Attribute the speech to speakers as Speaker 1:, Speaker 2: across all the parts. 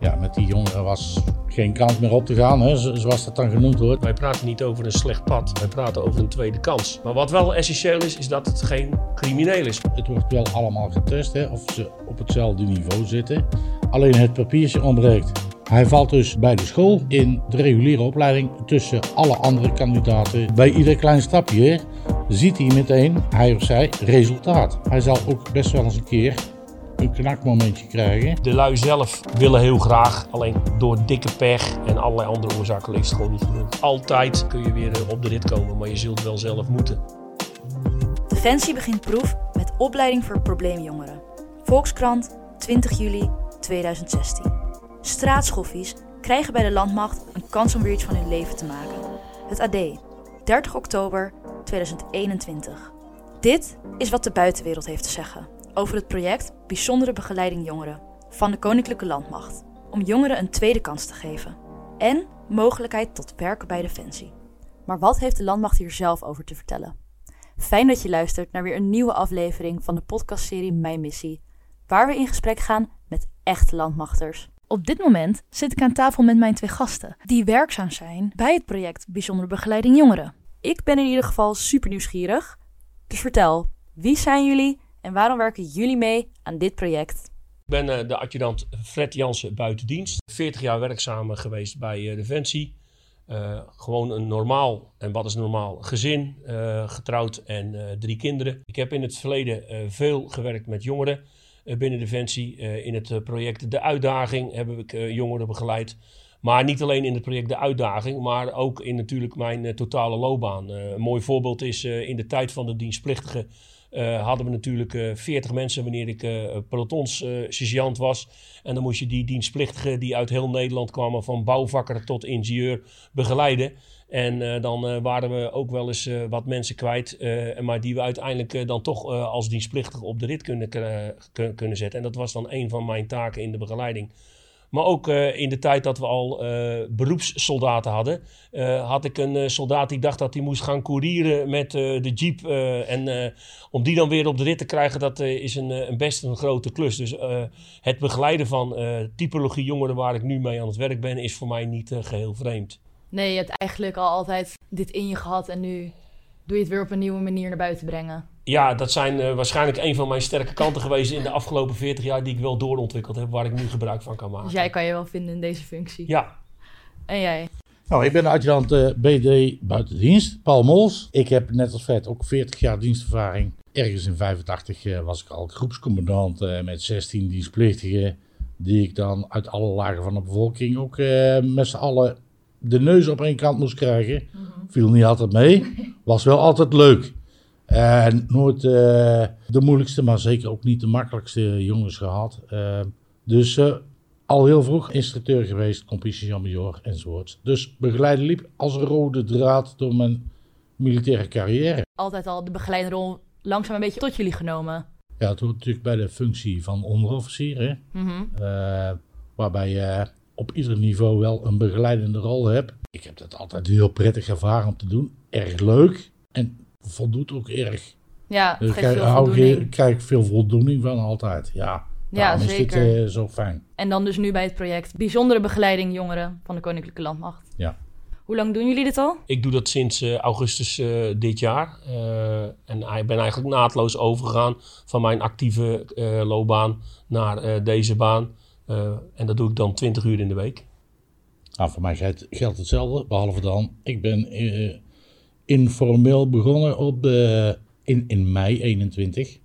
Speaker 1: Ja, met die jongeren was geen kans meer op te gaan, hè, zoals dat dan genoemd wordt.
Speaker 2: Wij praten niet over een slecht pad, wij praten over een tweede kans. Maar wat wel essentieel is, is dat het geen crimineel is.
Speaker 1: Het wordt wel allemaal getest, hè, of ze op hetzelfde niveau zitten. Alleen het papiertje ontbreekt. Hij valt dus bij de school in de reguliere opleiding tussen alle andere kandidaten. Bij ieder klein stapje ziet hij meteen, hij of zij, resultaat. Hij zal ook best wel eens een keer een knakmomentje krijgen.
Speaker 2: De lui zelf willen heel graag, alleen door dikke pech en allerlei andere oorzaken is het gewoon niet gelukt. Altijd kun je weer eh, op de rit komen, maar je zult wel zelf moeten.
Speaker 3: Defensie begint proef met opleiding voor probleemjongeren. Volkskrant, 20 juli 2016. Straatschoffies krijgen bij de landmacht een kans om weer iets van hun leven te maken. Het AD, 30 oktober 2021. Dit is wat de buitenwereld heeft te zeggen over het project Bijzondere Begeleiding Jongeren van de Koninklijke Landmacht. Om jongeren een tweede kans te geven. En mogelijkheid tot werken bij Defensie. Maar wat heeft de Landmacht hier zelf over te vertellen? Fijn dat je luistert naar weer een nieuwe aflevering van de podcastserie Mijn Missie, waar we in gesprek gaan met echte landmachters. Op dit moment zit ik aan tafel met mijn twee gasten, die werkzaam zijn bij het project Bijzondere Begeleiding Jongeren. Ik ben in ieder geval super nieuwsgierig. Dus vertel, wie zijn jullie en waarom werken jullie mee aan dit project?
Speaker 2: Ik ben uh, de adjudant Fred Jansen buitendienst. 40 jaar werkzaam geweest bij uh, Defensie. Uh, gewoon een normaal, en wat is normaal, gezin, getrouwd en drie kinderen. Ik heb in het verleden veel gewerkt met jongeren binnen Defensie. in het project De Uitdaging heb ik jongeren begeleid. Maar niet alleen in het project De Uitdaging, maar ook in natuurlijk mijn totale loopbaan. een mooi voorbeeld is in de tijd van de dienstplichtige uh, hadden we natuurlijk uh, eh, 40 mensen wanneer ik uh, was. En dan moest je die dienstplichtigen die uit heel Nederland kwamen, van bouwvakker tot ingenieur, begeleiden. En dan waren we ook wel eens wat mensen kwijt, maar die we uiteindelijk dan toch als dienstplichtig op de rit kunnen, kunnen zetten. En dat was dan een van mijn taken in de begeleiding. Maar ook uh, in de tijd dat we al uh, beroepssoldaten hadden, uh, had ik een soldaat die dacht dat hij moest gaan courieren met de jeep. en om die dan weer op de rit te krijgen, dat is een, een best een grote klus. Dus het begeleiden van typologie jongeren waar ik nu mee aan het werk ben, is voor mij niet geheel vreemd.
Speaker 3: Nee, je hebt eigenlijk al altijd dit in je gehad en nu doe je het weer op een nieuwe manier naar buiten brengen.
Speaker 2: Ja, dat zijn uh, waarschijnlijk een van mijn sterke kanten geweest in de afgelopen 40 jaar die ik wel doorontwikkeld heb, waar ik nu gebruik van kan maken.
Speaker 3: Dus jij kan je wel vinden in deze functie?
Speaker 2: Ja.
Speaker 3: En jij?
Speaker 1: Nou, ik ben adjudant uh, BD buitendienst, Paul Mols. Ik heb net als vet ook 40 jaar dienstervaring. Ergens in 85 uh, was ik al groepscommandant uh, met 16 dienstplichtigen. Die ik dan uit alle lagen van de bevolking ook met z'n allen de neus op één kant moest krijgen. Mm -hmm. Viel niet altijd mee. Was wel altijd leuk. En nooit uh, de moeilijkste, maar zeker ook niet de makkelijkste jongens gehad. Uh, dus uh, al heel vroeg instructeur geweest, compagnie major enzovoort. Dus begeleiden liep als een rode draad door mijn militaire carrière.
Speaker 3: Altijd al de begeleiderrol langzaam een beetje tot jullie genomen.
Speaker 1: Ja, het hoort natuurlijk bij de functie van onderofficier. Hè? Mm -hmm. waarbij je op ieder niveau wel een begeleidende rol hebt. Ik heb dat altijd heel prettig ervaren om te doen. Erg leuk. En voldoet ook erg.
Speaker 3: Ja,
Speaker 1: dus krijg, hou je, krijg veel voldoening van altijd. Ja,
Speaker 3: ja zeker.
Speaker 1: is dit uh, zo fijn.
Speaker 3: En dan dus nu bij het project Bijzondere Begeleiding Jongeren van de Koninklijke Landmacht.
Speaker 1: Ja.
Speaker 3: Hoe lang doen jullie dit al?
Speaker 2: Ik doe dat sinds uh, augustus uh, dit jaar. en ik ben eigenlijk naadloos overgegaan van mijn actieve loopbaan naar deze baan. en dat doe ik dan 20 uur in de week.
Speaker 1: Nou, voor mij geldt, geldt hetzelfde, behalve dan, ik ben informeel begonnen op de, in, in mei 21.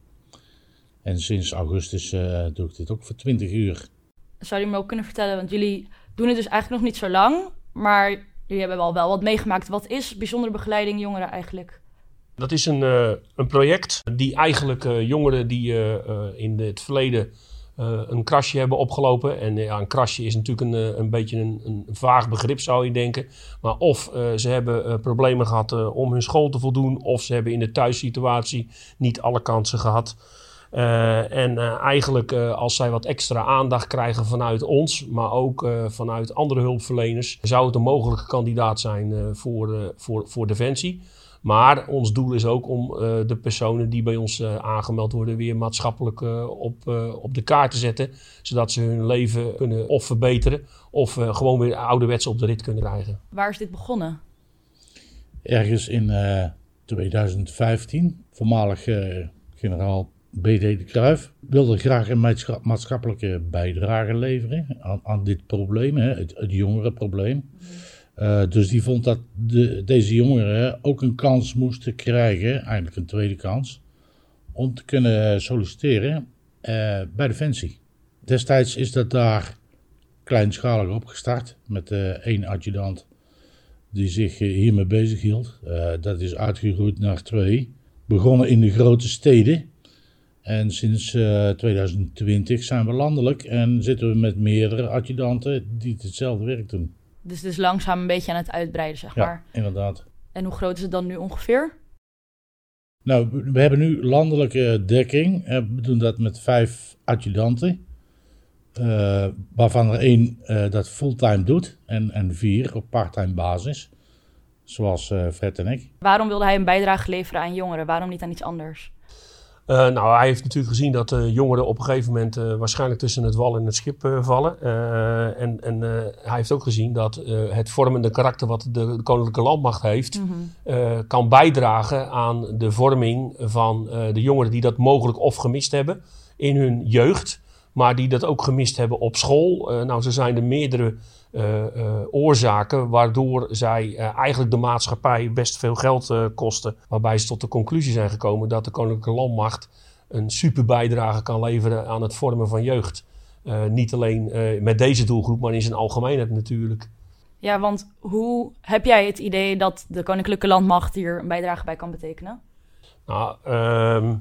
Speaker 1: En sinds augustus uh, doe ik dit ook voor 20 uur.
Speaker 3: Zou je me ook kunnen vertellen, want jullie doen het dus eigenlijk nog niet zo lang, maar jullie hebben wel, wel wat meegemaakt. Wat is bijzondere begeleiding jongeren eigenlijk?
Speaker 2: Dat is een, uh, een project die eigenlijk uh, jongeren die in het verleden uh, een krasje hebben opgelopen. En ja, een krasje is natuurlijk een, een beetje een, een vaag begrip, zou je denken. Maar of uh, ze hebben problemen gehad om hun school te voldoen, of ze hebben in de thuissituatie niet alle kansen gehad. en eigenlijk als zij wat extra aandacht krijgen vanuit ons, maar ook vanuit andere hulpverleners, zou het een mogelijke kandidaat zijn voor, voor, voor Defensie. Maar ons doel is ook om de personen die bij ons aangemeld worden weer maatschappelijk op, op de kaart te zetten. Zodat ze hun leven kunnen of verbeteren of gewoon weer ouderwets op de rit kunnen krijgen.
Speaker 3: Waar is dit begonnen?
Speaker 1: Ergens in 2015, voormalig generaal BD de Kruif wilde graag een maatschappelijke bijdrage leveren aan, aan dit probleem, hè, het, het jongerenprobleem. Uh, dus die vond dat de, deze jongeren ook een kans moesten krijgen, eigenlijk een tweede kans, om te kunnen solliciteren uh, bij Defensie. Destijds is dat daar kleinschalig opgestart met uh, één adjudant die zich hiermee bezig hield. dat is uitgegroeid naar twee. Begonnen in de grote steden en sinds 2020 eh, zijn we landelijk en zitten we met meerdere adjudanten die hetzelfde werk doen.
Speaker 3: Dus het is langzaam een beetje aan het uitbreiden, zeg
Speaker 1: ja,
Speaker 3: maar.
Speaker 1: inderdaad.
Speaker 3: En hoe groot is het dan nu ongeveer?
Speaker 1: Nou, we hebben nu landelijke dekking. We doen dat met vijf adjudanten. Uh, waarvan er één uh, dat fulltime doet en, en vier op parttime basis. Zoals uh, Fred en ik.
Speaker 3: Waarom wilde hij een bijdrage leveren aan jongeren? Waarom niet aan iets anders?
Speaker 2: Uh, nou, hij heeft natuurlijk gezien dat uh, jongeren op een gegeven moment uh, waarschijnlijk tussen het wal en het schip vallen. en en hij heeft ook gezien dat het vormende karakter wat de, de Koninklijke Landmacht heeft, mm -hmm. kan bijdragen aan de vorming van de jongeren die dat mogelijk of gemist hebben in hun jeugd, maar die dat ook gemist hebben op school. nou, zo zijn er meerdere uh, oorzaken waardoor zij eigenlijk de maatschappij best veel geld kosten. Waarbij ze tot de conclusie zijn gekomen dat de Koninklijke Landmacht een super bijdrage kan leveren aan het vormen van jeugd. niet alleen met deze doelgroep, maar in zijn algemeenheid natuurlijk.
Speaker 3: Ja, want hoe heb jij het idee dat de Koninklijke Landmacht hier een bijdrage bij kan betekenen?
Speaker 2: Nou, ehm,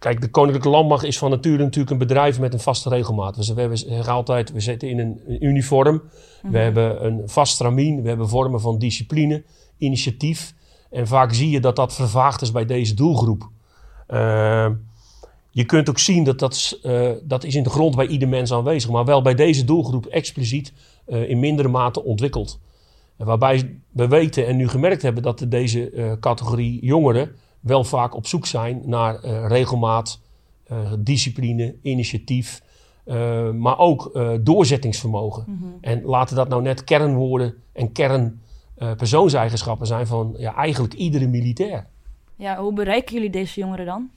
Speaker 2: Kijk, de Koninklijke Landmacht is van nature natuurlijk een bedrijf met een vaste regelmaat. Dus we hebben altijd, we zitten in een uniform. We mhm. hebben een vast stramien. We hebben vormen van discipline, initiatief. En vaak zie je dat dat vervaagd is bij deze doelgroep. Uh, je kunt ook zien dat dat, uh, dat is in de grond bij ieder mens aanwezig. Maar wel bij deze doelgroep expliciet uh, in mindere mate ontwikkeld. En waarbij we weten en nu gemerkt hebben dat deze categorie jongeren wel vaak op zoek zijn naar uh, regelmaat, uh, discipline, initiatief, uh, maar ook doorzettingsvermogen. Mm -hmm. En laten dat nou net kernwoorden en kernpersoonseigenschappen zijn van ja, eigenlijk iedere militair.
Speaker 3: Ja, hoe bereiken jullie deze jongeren dan?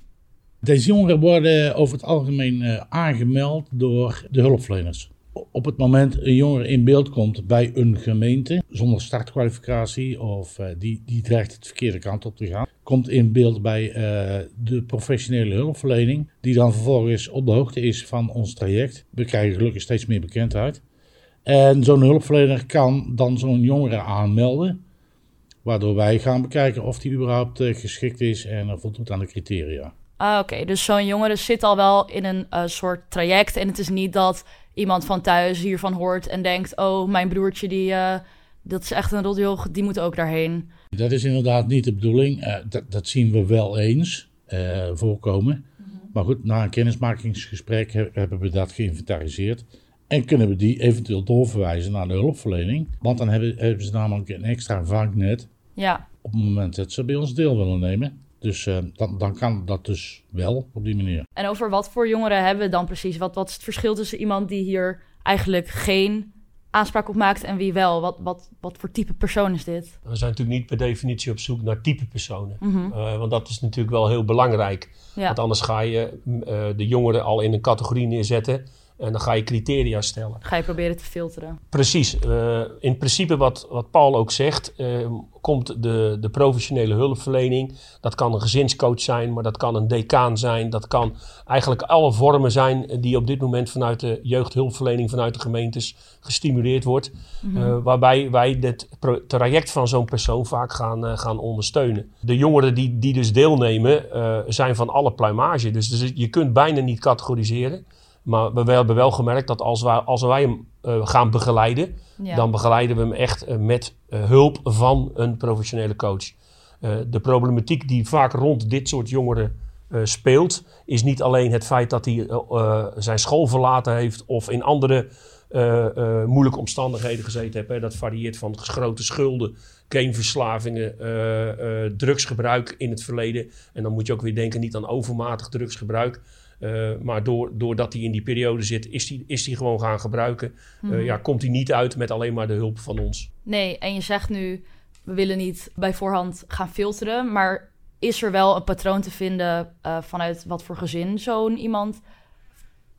Speaker 1: Deze jongeren worden over het algemeen aangemeld door de hulpverleners op het moment een jongere in beeld komt bij een gemeente, zonder startkwalificatie of uh, die, die dreigt het verkeerde kant op te gaan, komt in beeld bij uh, de professionele hulpverlening, die dan vervolgens op de hoogte is van ons traject. We krijgen gelukkig steeds meer bekendheid. En zo'n hulpverlener kan dan zo'n jongere aanmelden, waardoor wij gaan bekijken of die überhaupt uh, geschikt is en voldoet aan de criteria.
Speaker 3: Ah, oké. Dus zo'n jongere zit al wel in een soort traject. En het is niet dat iemand van thuis hiervan hoort en denkt: Oh, mijn broertje, die, uh, dat is echt een rotjoch, die moet ook daarheen.
Speaker 1: Dat is inderdaad niet de bedoeling. Uh, dat, dat, zien we wel eens voorkomen. Mm -hmm. Maar goed, na een kennismakingsgesprek hebben we dat geïnventariseerd. En kunnen we die eventueel doorverwijzen naar de hulpverlening. Want dan hebben, hebben ze namelijk een extra vangnet.
Speaker 3: Ja.
Speaker 1: Op het moment dat ze bij ons deel willen nemen. Dus uh, dan, dan kan dat dus wel op die manier.
Speaker 3: En over wat voor jongeren hebben we dan precies? Wat, wat is het verschil tussen iemand die hier eigenlijk geen aanspraak op maakt en wie wel? Wat, wat, wat voor type persoon is dit?
Speaker 2: We zijn natuurlijk niet per definitie op zoek naar type personen. Mm -hmm. uh, want dat is natuurlijk wel heel belangrijk. Ja. Want anders ga je uh, de jongeren al in een categorie neerzetten en dan ga je criteria stellen.
Speaker 3: Ga je proberen te filteren.
Speaker 2: Precies. Uh, in principe wat, wat Paul ook zegt, uh, komt de, de professionele hulpverlening. Dat kan een gezinscoach zijn, maar dat kan een decaan zijn. Dat kan eigenlijk alle vormen zijn die op dit moment vanuit de jeugdhulpverlening, vanuit de gemeentes gestimuleerd wordt. Mm -hmm. uh, waarbij wij het traject van zo'n persoon vaak gaan, gaan ondersteunen. De jongeren die, die dus deelnemen zijn van alle pluimage. Dus, dus je kunt bijna niet categoriseren. Maar we hebben wel gemerkt dat als wij, als wij hem uh, gaan begeleiden, ja. dan begeleiden we hem echt uh, met uh, hulp van een professionele coach. de problematiek die vaak rond dit soort jongeren speelt, is niet alleen het feit dat hij zijn school verlaten heeft of in andere moeilijke omstandigheden gezeten hebben. Hè. Dat varieert van grote schulden, gameverslavingen, drugsgebruik in het verleden. En dan moet je ook weer denken niet aan overmatig drugsgebruik. Maar door, doordat hij in die periode zit, is hij is die gewoon gaan gebruiken.
Speaker 3: Mhm.
Speaker 2: ja, komt hij niet uit met alleen maar de hulp van ons.
Speaker 3: Nee, en je zegt nu, we willen niet bij voorhand gaan filteren, maar is er wel een patroon te vinden uh, vanuit wat voor gezin zo'n iemand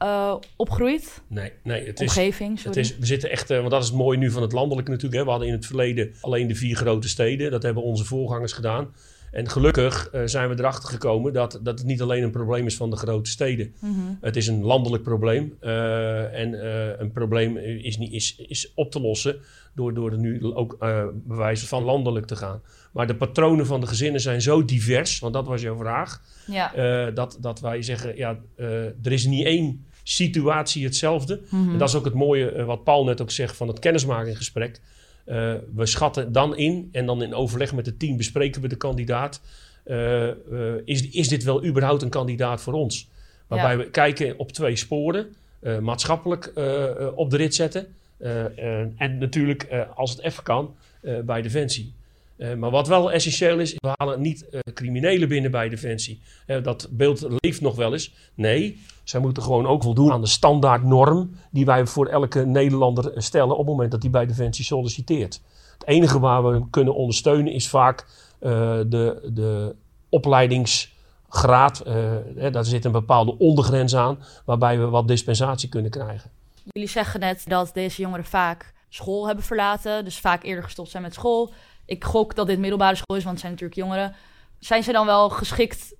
Speaker 3: uh, opgroeit?
Speaker 2: Nee, nee. Het
Speaker 3: Omgeving,
Speaker 2: is, het is, we zitten echt, uh, want dat is het mooie nu van het landelijke natuurlijk. Hè. We hadden in het verleden alleen de vier grote steden. Dat hebben onze voorgangers gedaan. En gelukkig uh, zijn we erachter gekomen dat, dat het niet alleen een probleem is van de grote steden.
Speaker 3: Mm -hmm.
Speaker 2: Het is een landelijk probleem. Uh, en uh, een probleem is, niet, is, is op te lossen door, door er nu ook bewijzen van landelijk te gaan. Maar de patronen van de gezinnen zijn zo divers, want dat was jouw vraag.
Speaker 3: Ja.
Speaker 2: dat, dat wij zeggen, ja, er is niet één situatie hetzelfde.
Speaker 3: Mm -hmm.
Speaker 2: En dat is ook het mooie wat Paul net ook zegt van het kennismakinggesprek. Uh, we schatten dan in en dan in overleg met het team bespreken we de kandidaat. Uh, uh, is, is dit wel überhaupt een kandidaat voor ons? Waarbij ja. we kijken op twee sporen. maatschappelijk op de rit zetten. en natuurlijk, als het even kan, bij Defensie. Uh, maar wat wel essentieel is, we halen niet uh, criminelen binnen bij Defensie. Uh, dat beeld leeft nog wel eens. Nee, zij moeten gewoon ook voldoen aan de standaardnorm die wij voor elke Nederlander stellen op het moment dat hij bij Defensie solliciteert. Het enige waar we kunnen ondersteunen is vaak de, de opleidingsgraad. Hè, daar zit een bepaalde ondergrens aan waarbij we wat dispensatie kunnen krijgen.
Speaker 3: Jullie zeggen net dat deze jongeren vaak school hebben verlaten, dus vaak eerder gestopt zijn met school ik gok dat dit middelbare school is, want het zijn natuurlijk jongeren. Zijn ze dan wel geschikt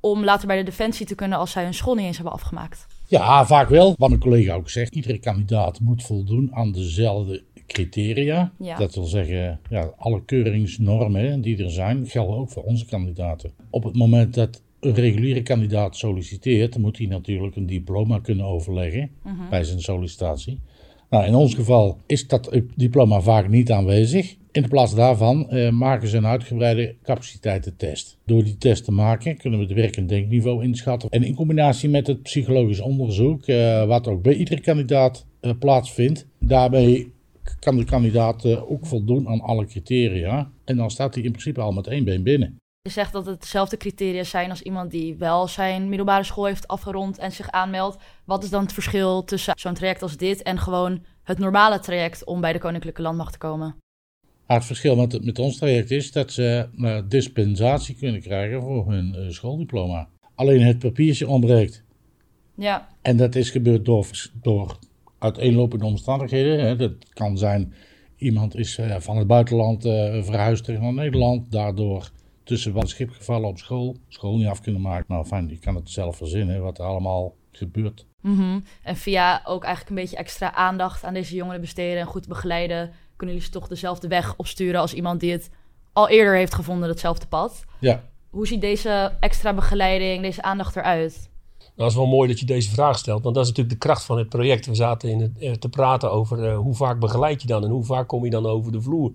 Speaker 3: om later bij de defensie te kunnen als zij hun school niet eens hebben afgemaakt?
Speaker 1: Ja, vaak wel. Wat mijn collega ook zegt, iedere kandidaat moet voldoen aan dezelfde criteria.
Speaker 3: Ja.
Speaker 1: Dat wil zeggen, ja, alle keuringsnormen die er zijn, gelden ook voor onze kandidaten. Op het moment dat een reguliere kandidaat solliciteert, moet hij natuurlijk een diploma kunnen overleggen
Speaker 3: mm -hmm.
Speaker 1: bij zijn sollicitatie. Nou, in ons geval is dat diploma vaak niet aanwezig. In plaats daarvan eh, maken ze een uitgebreide capaciteitentest. Door die test te maken kunnen we het werk- en denkniveau inschatten. En in combinatie met het psychologisch onderzoek, eh, wat ook bij iedere kandidaat eh, plaatsvindt, daarbij kan de kandidaat ook voldoen aan alle criteria. En dan staat hij in principe al met één been binnen.
Speaker 3: Je zegt dat het dezelfde criteria zijn als iemand die wel zijn middelbare school heeft afgerond en zich aanmeldt. Wat is dan het verschil tussen zo'n traject als dit en gewoon het normale traject om bij de Koninklijke Landmacht te komen?
Speaker 1: Maar het verschil met, het, met ons traject is dat ze uh, dispensatie kunnen krijgen voor hun uh, schooldiploma. Alleen het papiertje ontbreekt.
Speaker 3: Ja.
Speaker 1: En dat is gebeurd door, door uiteenlopende omstandigheden. Hè. Dat kan zijn, iemand is uh, van het buitenland verhuisd terug naar Nederland. Daardoor tussen wat schip gevallen op school. School niet af kunnen maken. Nou fijn, je kan het zelf verzinnen wat er allemaal gebeurt.
Speaker 3: Mm -hmm. En via ook eigenlijk een beetje extra aandacht aan deze jongeren besteden en goed begeleiden kunnen jullie ze toch dezelfde weg opsturen als iemand die het al eerder heeft gevonden, hetzelfde pad.
Speaker 1: Ja.
Speaker 3: Hoe ziet deze extra begeleiding, deze aandacht eruit?
Speaker 2: Nou, het is wel mooi dat je deze vraag stelt, want dat is natuurlijk de kracht van het project. We zaten in het, eh, te praten over uh, hoe vaak begeleid je dan en hoe vaak kom je dan over de vloer.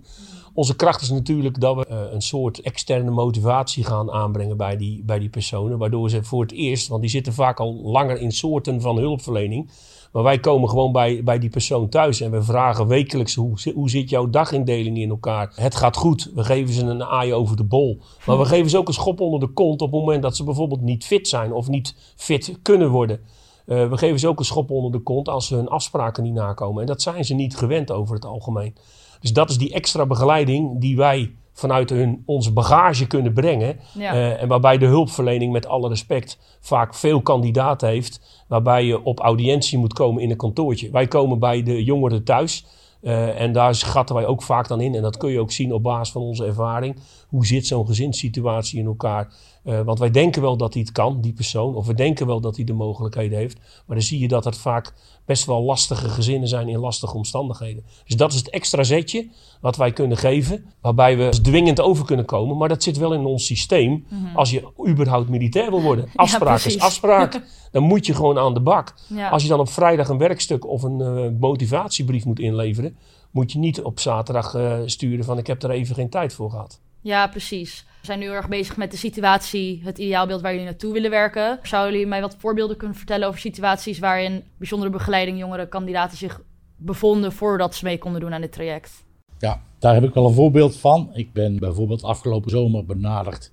Speaker 2: Onze kracht is natuurlijk dat we uh, een soort externe motivatie gaan aanbrengen bij die, bij die personen, waardoor ze voor het eerst, want die zitten vaak al langer in soorten van hulpverlening, maar wij komen gewoon bij, bij die persoon thuis en we vragen wekelijks hoe, hoe zit jouw dagindeling in elkaar. Het gaat goed. We geven ze een aai over de bol. Maar we geven ze ook een schop onder de kont op het moment dat ze bijvoorbeeld niet fit zijn of niet fit kunnen worden. Uh, we geven ze ook een schop onder de kont als ze hun afspraken niet nakomen. En dat zijn ze niet gewend over het algemeen. Dus dat is die extra begeleiding die wij vanuit hun, onze bagage kunnen brengen.
Speaker 3: Ja.
Speaker 2: Uh, en waarbij de hulpverlening met alle respect vaak veel kandidaten heeft. Waarbij je op audiëntie moet komen in een kantoortje. Wij komen bij de jongeren thuis. Uh, en daar schatten wij ook vaak dan in. En dat kun je ook zien op basis van onze ervaring. Hoe zit zo'n gezinssituatie in elkaar? Uh, want wij denken wel dat hij het kan, die persoon. Of we denken wel dat hij de mogelijkheden heeft. Maar dan zie je dat het vaak best wel lastige gezinnen zijn in lastige omstandigheden. Dus dat is het extra zetje wat wij kunnen geven. Waarbij we dwingend over kunnen komen. Maar dat zit wel in ons systeem.
Speaker 3: Mm -hmm.
Speaker 2: Als je überhaupt militair wil worden. Afspraak
Speaker 3: ja,
Speaker 2: is afspraak. dan moet je gewoon aan de bak.
Speaker 3: Ja.
Speaker 2: Als je dan op vrijdag een werkstuk of een uh, motivatiebrief moet inleveren. Moet je niet op zaterdag uh, sturen van ik heb er even geen tijd voor gehad.
Speaker 3: Ja, precies. We zijn nu heel erg bezig met de situatie, het ideaalbeeld waar jullie naartoe willen werken. Zouden jullie mij wat voorbeelden kunnen vertellen over situaties waarin bijzondere begeleiding jongere kandidaten zich bevonden voordat ze mee konden doen aan dit traject?
Speaker 1: Ja, daar heb ik wel een voorbeeld van. Ik ben bijvoorbeeld afgelopen zomer benaderd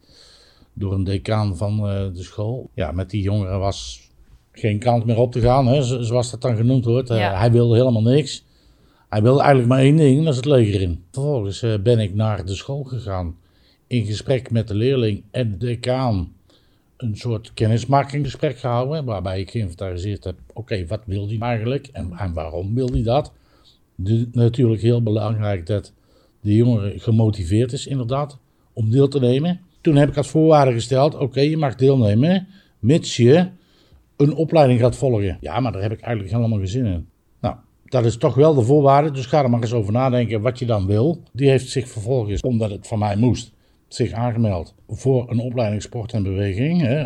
Speaker 1: door een decaan van eh, de school. Ja, met die jongeren was geen kans meer op te gaan, hè, zoals dat dan genoemd wordt. Eh, hij wilde helemaal niks. Hij wilde eigenlijk maar één ding, dat is het leger in. Vervolgens eh, ben ik naar de school gegaan. In gesprek met de leerling en de decaan. Een soort kennismakingsgesprek gehouden. Waarbij ik geïnventariseerd heb. Oké, wat wil hij eigenlijk? En, en waarom wil hij dat? Natuurlijk heel belangrijk dat de jongere gemotiveerd is inderdaad om deel te nemen. Toen heb ik als voorwaarde gesteld, oké, je mag deelnemen, mits je een opleiding gaat volgen. Ja, maar daar heb ik eigenlijk helemaal geen zin in. Nou, dat is toch wel de voorwaarde, dus ga er maar eens over nadenken wat je dan wil. Die heeft zich vervolgens, omdat het van mij moest, zich aangemeld voor een opleiding sport en beweging. Hè.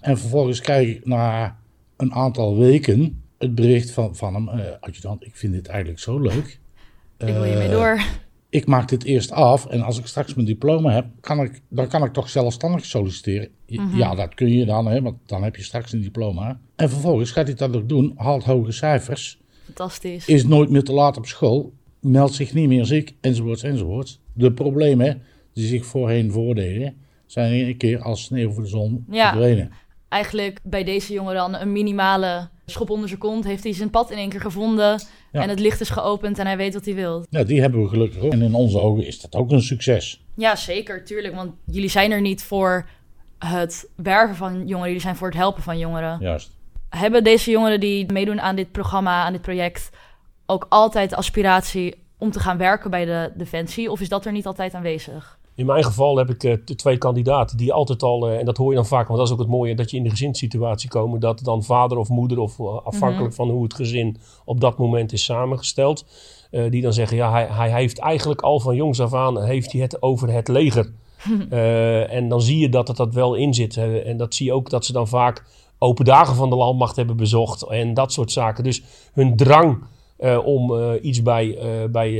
Speaker 1: En vervolgens krijg ik na een aantal weken het bericht van, van hem, eh adjudant, ik vind dit eigenlijk zo leuk.
Speaker 3: Ik wil hiermee
Speaker 1: Eh,
Speaker 3: door.
Speaker 1: ik maak dit eerst af en als ik straks mijn diploma heb, kan ik, dan kan ik toch zelfstandig solliciteren. Ja, Ja, dat kun je dan, hè, want dan heb je straks een diploma. En vervolgens gaat hij dat ook doen, haalt hoge cijfers,
Speaker 3: Fantastisch.
Speaker 1: is nooit meer te laat op school, meldt zich niet meer ziek, enzovoorts, enzovoorts. De problemen die zich voorheen voordeden, zijn in een keer als sneeuw voor de zon
Speaker 3: Ja.
Speaker 1: verdwenen.
Speaker 3: Eigenlijk bij deze jongen dan een minimale schop onder zijn kont. Heeft hij zijn pad in één keer gevonden.
Speaker 1: Ja.
Speaker 3: En het licht is geopend en hij weet wat hij wil.
Speaker 1: Ja, die hebben we gelukkig ook. En in onze ogen is dat ook een succes.
Speaker 3: Ja, zeker, tuurlijk. Want jullie zijn er niet voor het werven van jongeren. Jullie zijn voor het helpen van jongeren.
Speaker 1: Juist.
Speaker 3: Hebben deze jongeren die meedoen aan dit programma, aan dit project, ook altijd de aspiratie om te gaan werken bij de Defensie? Of is dat er niet altijd aanwezig?
Speaker 2: In mijn geval heb ik eh, de twee kandidaten die altijd al, eh, en dat hoor je dan vaak, want dat is ook het mooie, dat je in de gezinssituatie komen, dat dan vader of moeder, of eh, afhankelijk van hoe het gezin op dat moment is samengesteld, die dan zeggen, ja, hij, hij heeft eigenlijk al van jongs af aan, heeft hij het over het leger. En dan zie je dat het dat wel in zit. en dat zie je ook dat ze dan vaak open dagen van de landmacht hebben bezocht en dat soort zaken. Dus hun drang eh, om eh, iets bij, eh, bij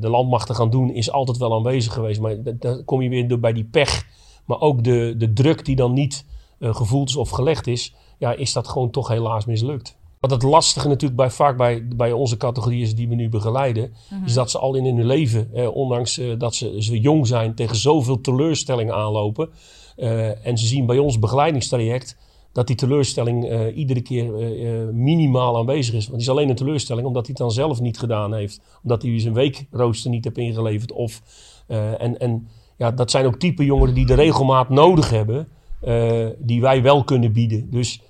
Speaker 2: de landmacht te gaan doen is altijd wel aanwezig geweest. Maar da- dan kom je weer door bij die pech. Maar ook de, de druk die dan niet gevoeld is of gelegd is, ja, is dat gewoon toch helaas mislukt. Wat het lastige natuurlijk bij, vaak bij, bij onze categorie is die we nu begeleiden, is dat ze al in hun leven, eh, ondanks eh, dat ze, ze jong zijn, tegen zoveel teleurstellingen aanlopen. Eh, en ze zien bij ons begeleidingstraject dat die teleurstelling eh, iedere keer eh, eh, minimaal aanwezig is. Want die is alleen een teleurstelling omdat hij het dan zelf niet gedaan heeft. Omdat hij zijn weekrooster niet heeft ingeleverd. Of, eh, en en ja, dat zijn ook type jongeren die de regelmaat nodig hebben. eh, die wij wel kunnen bieden. Dus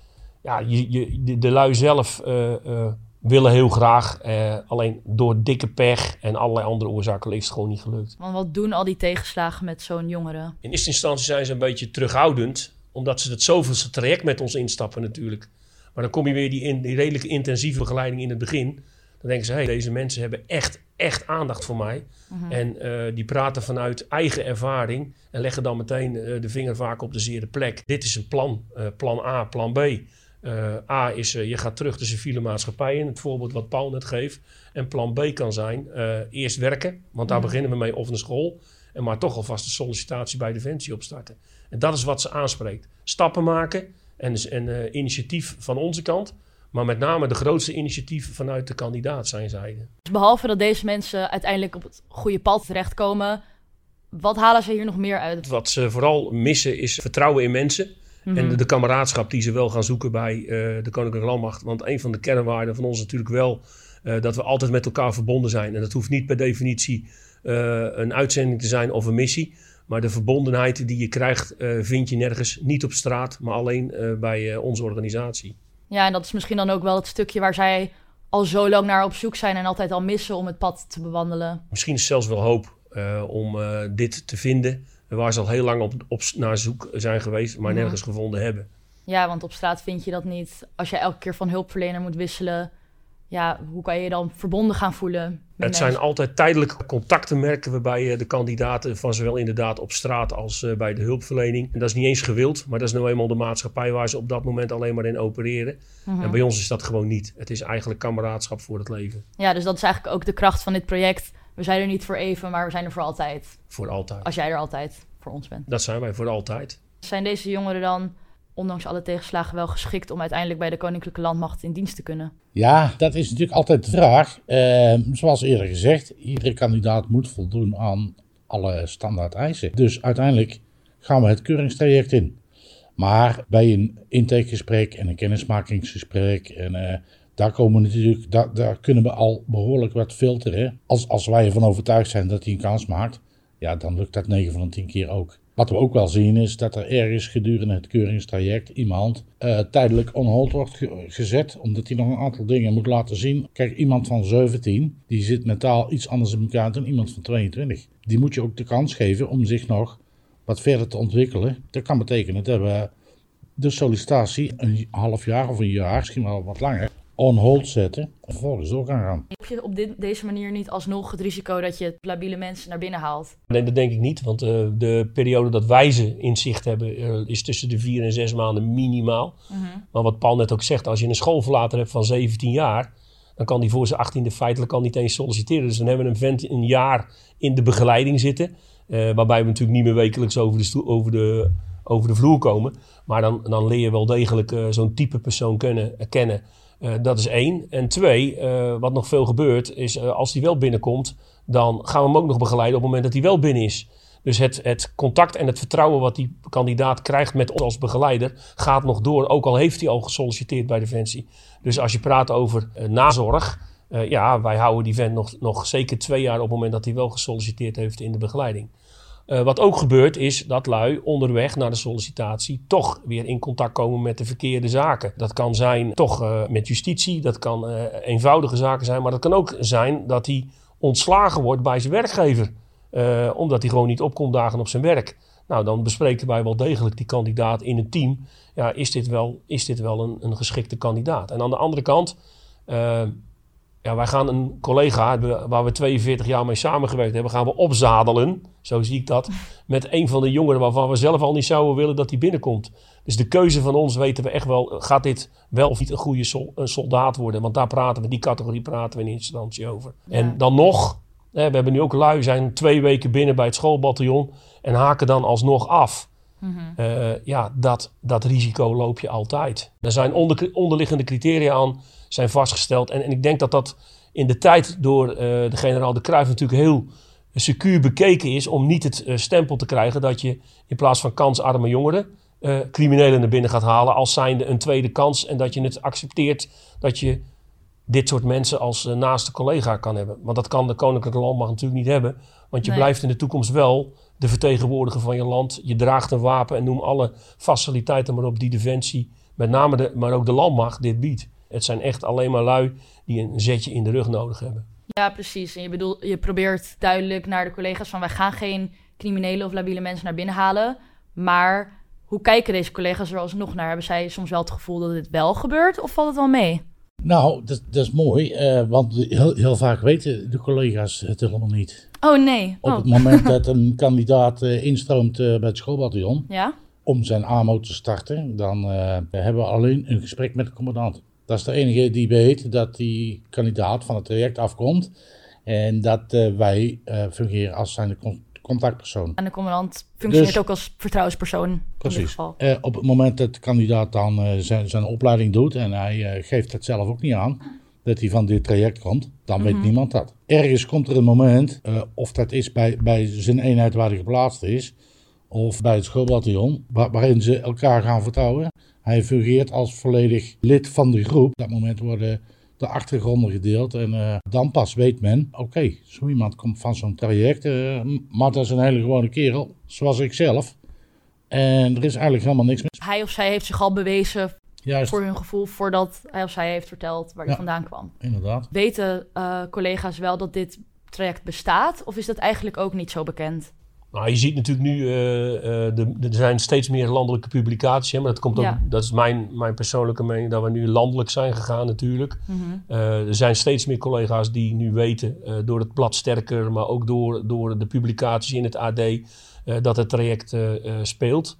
Speaker 2: ja, je, je, de, de lui zelf eh, eh, willen heel graag. eh, alleen door dikke pech en allerlei andere oorzaken is het gewoon niet gelukt.
Speaker 3: Want wat doen al die tegenslagen met zo'n jongere?
Speaker 2: In eerste instantie zijn ze een beetje terughoudend, omdat ze het zoveelste traject met ons instappen natuurlijk. Maar dan kom je weer die, in, die redelijke intensieve begeleiding in het begin. Dan denken ze, hey, deze mensen hebben echt, echt aandacht voor mij. En eh, die praten vanuit eigen ervaring en leggen dan meteen eh, de vinger vaak op de zere plek. Dit is een plan, eh, plan A, plan B. A is, je gaat terug de civiele maatschappij in, het voorbeeld wat Paul net geeft. En plan B kan zijn, eerst werken, want daar beginnen we mee, of een school. En maar toch alvast de sollicitatie bij Defensie opstarten. En dat is wat ze aanspreekt. Stappen maken en, en eh, initiatief van onze kant. Maar met name de grootste initiatieven vanuit de kandidaat zijn zijde.
Speaker 3: Dus behalve dat deze mensen uiteindelijk op het goede pad terechtkomen, wat halen ze hier nog meer uit?
Speaker 2: Wat ze vooral missen is vertrouwen in mensen. En de, de kameraadschap die ze wel gaan zoeken bij eh, de Koninklijke Landmacht. Want een van de kernwaarden van ons is natuurlijk wel eh, dat we altijd met elkaar verbonden zijn. En dat hoeft niet per definitie een uitzending te zijn of een missie. Maar de verbondenheid die je krijgt, eh, vind je nergens. Niet op straat, maar alleen eh, bij eh, onze organisatie.
Speaker 3: Ja, en dat is misschien dan ook wel het stukje waar zij al zo lang naar op zoek zijn en altijd al missen om het pad te bewandelen.
Speaker 2: Misschien is zelfs wel hoop om dit te vinden. Waar ze al heel lang op, op naar zoek zijn geweest, maar nergens gevonden hebben.
Speaker 3: Ja, want op straat vind je dat niet. Als je elke keer van hulpverlener moet wisselen, ja, hoe kan je je dan verbonden gaan voelen?
Speaker 2: Het zijn altijd tijdelijke contacten, merken we bij eh, de kandidaten, van zowel inderdaad op straat als eh, bij de hulpverlening. En dat is niet eens gewild, maar dat is nou eenmaal de maatschappij waar ze op dat moment alleen maar in opereren.
Speaker 3: Mhm.
Speaker 2: En bij ons is dat gewoon niet. Het is eigenlijk kameraadschap voor het leven,
Speaker 3: Ja, dus dat is eigenlijk ook de kracht van dit project. We zijn er niet voor even, maar we zijn er voor altijd.
Speaker 2: voor altijd.
Speaker 3: Als jij er altijd voor ons bent.
Speaker 2: Dat zijn wij voor altijd.
Speaker 3: Zijn deze jongeren dan ondanks alle tegenslagen wel geschikt om uiteindelijk bij de Koninklijke Landmacht in dienst te kunnen?
Speaker 1: Ja, dat is natuurlijk altijd de vraag. Eh, zoals eerder gezegd, iedere kandidaat moet voldoen aan alle standaard eisen. Dus uiteindelijk gaan we het keuringstraject in. Maar bij een intakegesprek en een kennismakingsgesprek en uh, daar, komen natuurlijk, daar, daar, kunnen we al behoorlijk wat filteren. Als, als wij ervan overtuigd zijn dat hij een kans maakt, ja, dan lukt dat 9 van de 10 keer ook. Wat we ook wel zien is dat er ergens gedurende het keuringstraject iemand uh, tijdelijk on hold wordt gezet, omdat hij nog een aantal dingen moet laten zien. Kijk, iemand van 17, die zit mentaal iets anders in elkaar dan iemand van 22. Die moet je ook de kans geven om zich nog wat verder te ontwikkelen. Dat kan betekenen dat we de sollicitatie een half jaar of een jaar, misschien wel wat langer, on hold zetten en vervolgens door gaan gaan.
Speaker 3: Heb je op dit, deze manier niet alsnog het risico dat je labiele mensen naar binnen haalt?
Speaker 2: Nee, dat denk ik niet, want uh, de periode dat wij ze in zicht hebben uh, is tussen de vier en zes maanden minimaal. Mm -hmm. Maar wat Paul net ook zegt, als je een schoolverlater hebt van 17 jaar, dan kan die voor zijn 18e feitelijk al niet eens solliciteren. Dus dan hebben we een vent een jaar in de begeleiding zitten. Uh, waarbij we natuurlijk niet meer wekelijks over de, over de, over de vloer komen. Maar dan, dan leer je wel degelijk uh, zo'n type persoon kennen. kennen. Uh, dat is één. En twee, wat nog veel gebeurt, is als die wel binnenkomt, dan gaan we hem ook nog begeleiden op het moment dat hij wel binnen is. Dus het, het contact en het vertrouwen wat die kandidaat krijgt met ons als begeleider gaat nog door. Ook al heeft hij al gesolliciteerd bij Defensie. Dus als je praat over nazorg, ja, wij houden die vent nog, nog zeker twee jaar op het moment dat hij wel gesolliciteerd heeft in de begeleiding. Uh, wat ook gebeurt is dat lui onderweg naar de sollicitatie toch weer in contact komen met de verkeerde zaken. Dat kan zijn toch uh, met justitie, dat kan eenvoudige zaken zijn, maar dat kan ook zijn dat hij ontslagen wordt bij zijn werkgever. omdat hij gewoon niet opkomt dagen op zijn werk. Nou, dan bespreken wij wel degelijk die kandidaat in het team. Ja, is dit wel, is dit wel een, een geschikte kandidaat? En aan de andere kant ja, wij gaan een collega waar we 42 jaar mee samengewerkt hebben, gaan we opzadelen, zo zie ik dat, met een van de jongeren waarvan we zelf al niet zouden willen dat hij binnenkomt. Dus de keuze van ons weten we echt wel, gaat dit wel of niet een goede sol, een soldaat worden? Want daar praten we, die categorie praten we in eerste instantie over. Ja. En dan nog, hè, we hebben nu ook lui, zijn twee weken binnen bij het schoolbataljon en haken dan alsnog af. Mm -hmm. uh, ja, dat, dat risico loop je altijd. Er zijn onder, onderliggende criteria aan zijn vastgesteld. En, en ik denk dat dat in de tijd door uh, de generaal de Cruijff natuurlijk heel secuur bekeken is om niet het uh, stempel te krijgen dat je in plaats van kansarme jongeren criminelen naar binnen gaat halen als zijnde een tweede kans en dat je het accepteert dat je dit soort mensen als naaste collega kan hebben. Want dat kan de Koninklijke Landmacht natuurlijk niet hebben, want je nee. blijft in de toekomst wel de vertegenwoordiger van je land. Je draagt een wapen en noem alle faciliteiten maar op die Defensie, met name de, maar ook de landmacht, dit biedt. Het zijn echt alleen maar lui die een zetje in de rug nodig hebben.
Speaker 3: Ja, precies. En je, bedoelt, je probeert duidelijk naar de collega's van... wij gaan geen criminele of labiele mensen naar binnen halen. Maar hoe kijken deze collega's er alsnog naar? Hebben zij soms wel het gevoel dat dit wel gebeurt of valt het wel mee?
Speaker 1: Nou, dat, dat is mooi, uh, want heel, heel, vaak weten de collega's het helemaal niet.
Speaker 3: Oh nee.
Speaker 1: Op
Speaker 3: oh.
Speaker 1: het moment dat een kandidaat uh, instroomt uh, bij het schoolbataljon
Speaker 3: ja?
Speaker 1: om zijn AMO te starten, dan hebben we alleen een gesprek met de commandant. Dat is de enige die weet dat die kandidaat van het traject afkomt. En dat uh, wij uh, fungeren als zijn contactpersoon.
Speaker 3: En de commandant functioneert dus, ook als vertrouwenspersoon.
Speaker 1: Precies. Uh, op het moment dat de kandidaat dan zijn, zijn opleiding doet en hij geeft het zelf ook niet aan dat hij van dit traject komt, dan mm -hmm. weet niemand dat. Ergens komt er een moment, of dat is bij, bij zijn eenheid waar hij geplaatst is, of bij het schoolbataljon, waar, waarin ze elkaar gaan vertrouwen. Hij fungeert als volledig lid van de groep. Op dat moment worden de achtergronden gedeeld en uh, dan pas weet men, oké, okay, zo iemand komt van zo'n traject, uh, maar dat is een hele gewone kerel, zoals ik zelf. En er is eigenlijk helemaal niks mis.
Speaker 3: Hij of zij heeft zich al bewezen Juist. voor hun gevoel voordat hij of zij heeft verteld waar hij ja, vandaan kwam.
Speaker 1: Inderdaad.
Speaker 3: Weten uh, collega's wel dat dit traject bestaat of is dat eigenlijk ook niet zo bekend?
Speaker 2: Nou, je ziet natuurlijk nu, uh, uh, de, er zijn steeds meer landelijke publicaties. Hè, maar dat, komt ook, ja. dat is mijn, mijn persoonlijke mening, dat we nu landelijk zijn gegaan natuurlijk. Mm -hmm. uh, er zijn steeds meer collega's die nu weten, door het blad Sterker, maar ook door, door de publicaties in het AD, dat het traject speelt.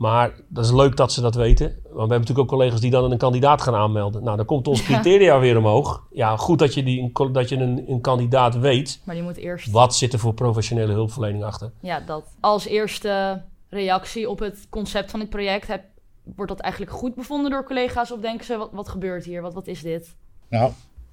Speaker 2: Maar dat is leuk dat ze dat weten. Want we hebben natuurlijk ook collega's die dan een kandidaat gaan aanmelden. Nou, dan komt ons criteria ja. weer omhoog. Ja, goed dat je, die, dat je een, een kandidaat weet.
Speaker 3: Maar die moet eerst...
Speaker 2: Wat zit er voor professionele hulpverlening achter?
Speaker 3: Ja, dat. Als eerste reactie op het concept van dit project heb, wordt dat eigenlijk goed bevonden door collega's? Of denken ze, wat, wat gebeurt hier? Wat, wat is dit?
Speaker 1: Nou,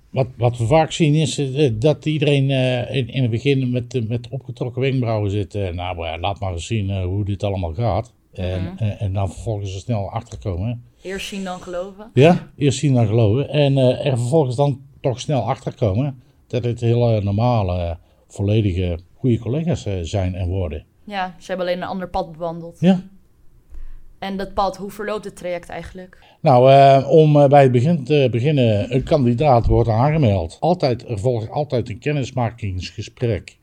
Speaker 1: wat, wat we vaak zien is eh, dat iedereen eh, in, in het begin met, met opgetrokken wenkbrauwen zit. eh, nou, ja, laat maar eens zien hoe dit allemaal gaat. En,
Speaker 3: Mhm.
Speaker 1: en, en dan vervolgens er snel achterkomen.
Speaker 3: Eerst zien dan geloven.
Speaker 1: Ja, eerst zien dan geloven. En eh, er vervolgens dan toch snel achterkomen dat het hele normale, volledige, goede collega's eh, zijn en worden.
Speaker 3: Ja, ze hebben alleen een ander pad bewandeld.
Speaker 1: Ja.
Speaker 3: En dat pad, hoe verloopt het traject eigenlijk?
Speaker 1: Nou, eh, om eh, bij het begin te beginnen, een kandidaat wordt aangemeld. Altijd, er volgt altijd een kennismakingsgesprek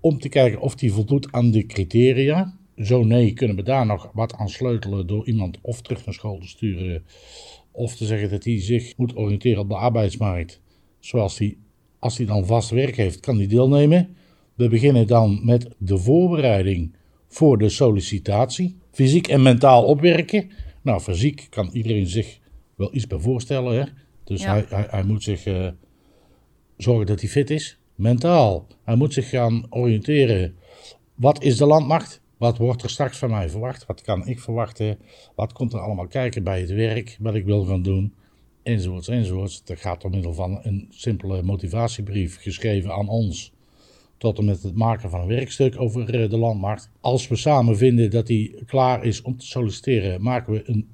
Speaker 1: om te kijken of die voldoet aan de criteria. Zo nee, kunnen we daar nog wat aan sleutelen door iemand of terug naar school te sturen of te zeggen dat hij zich moet oriënteren op de arbeidsmarkt. Zoals hij, als hij dan vast werk heeft, kan hij deelnemen. We beginnen dan met de voorbereiding voor de sollicitatie. Fysiek en mentaal opwerken. Nou, fysiek kan iedereen zich wel iets bij voorstellen. Hè? Dus
Speaker 3: Ja.
Speaker 1: hij, hij, hij moet zich eh, zorgen dat hij fit is. Mentaal. Hij moet zich gaan oriënteren. Wat is de landmacht? Wat wordt er straks van mij verwacht? Wat kan ik verwachten? Wat komt er allemaal kijken bij het werk? Wat ik wil gaan doen? Enzovoorts, enzovoorts. Dat gaat door middel van een simpele motivatiebrief geschreven aan ons tot en met het maken van een werkstuk over eh, de landmarkt. Als we samen vinden dat hij klaar is om te solliciteren, maken we een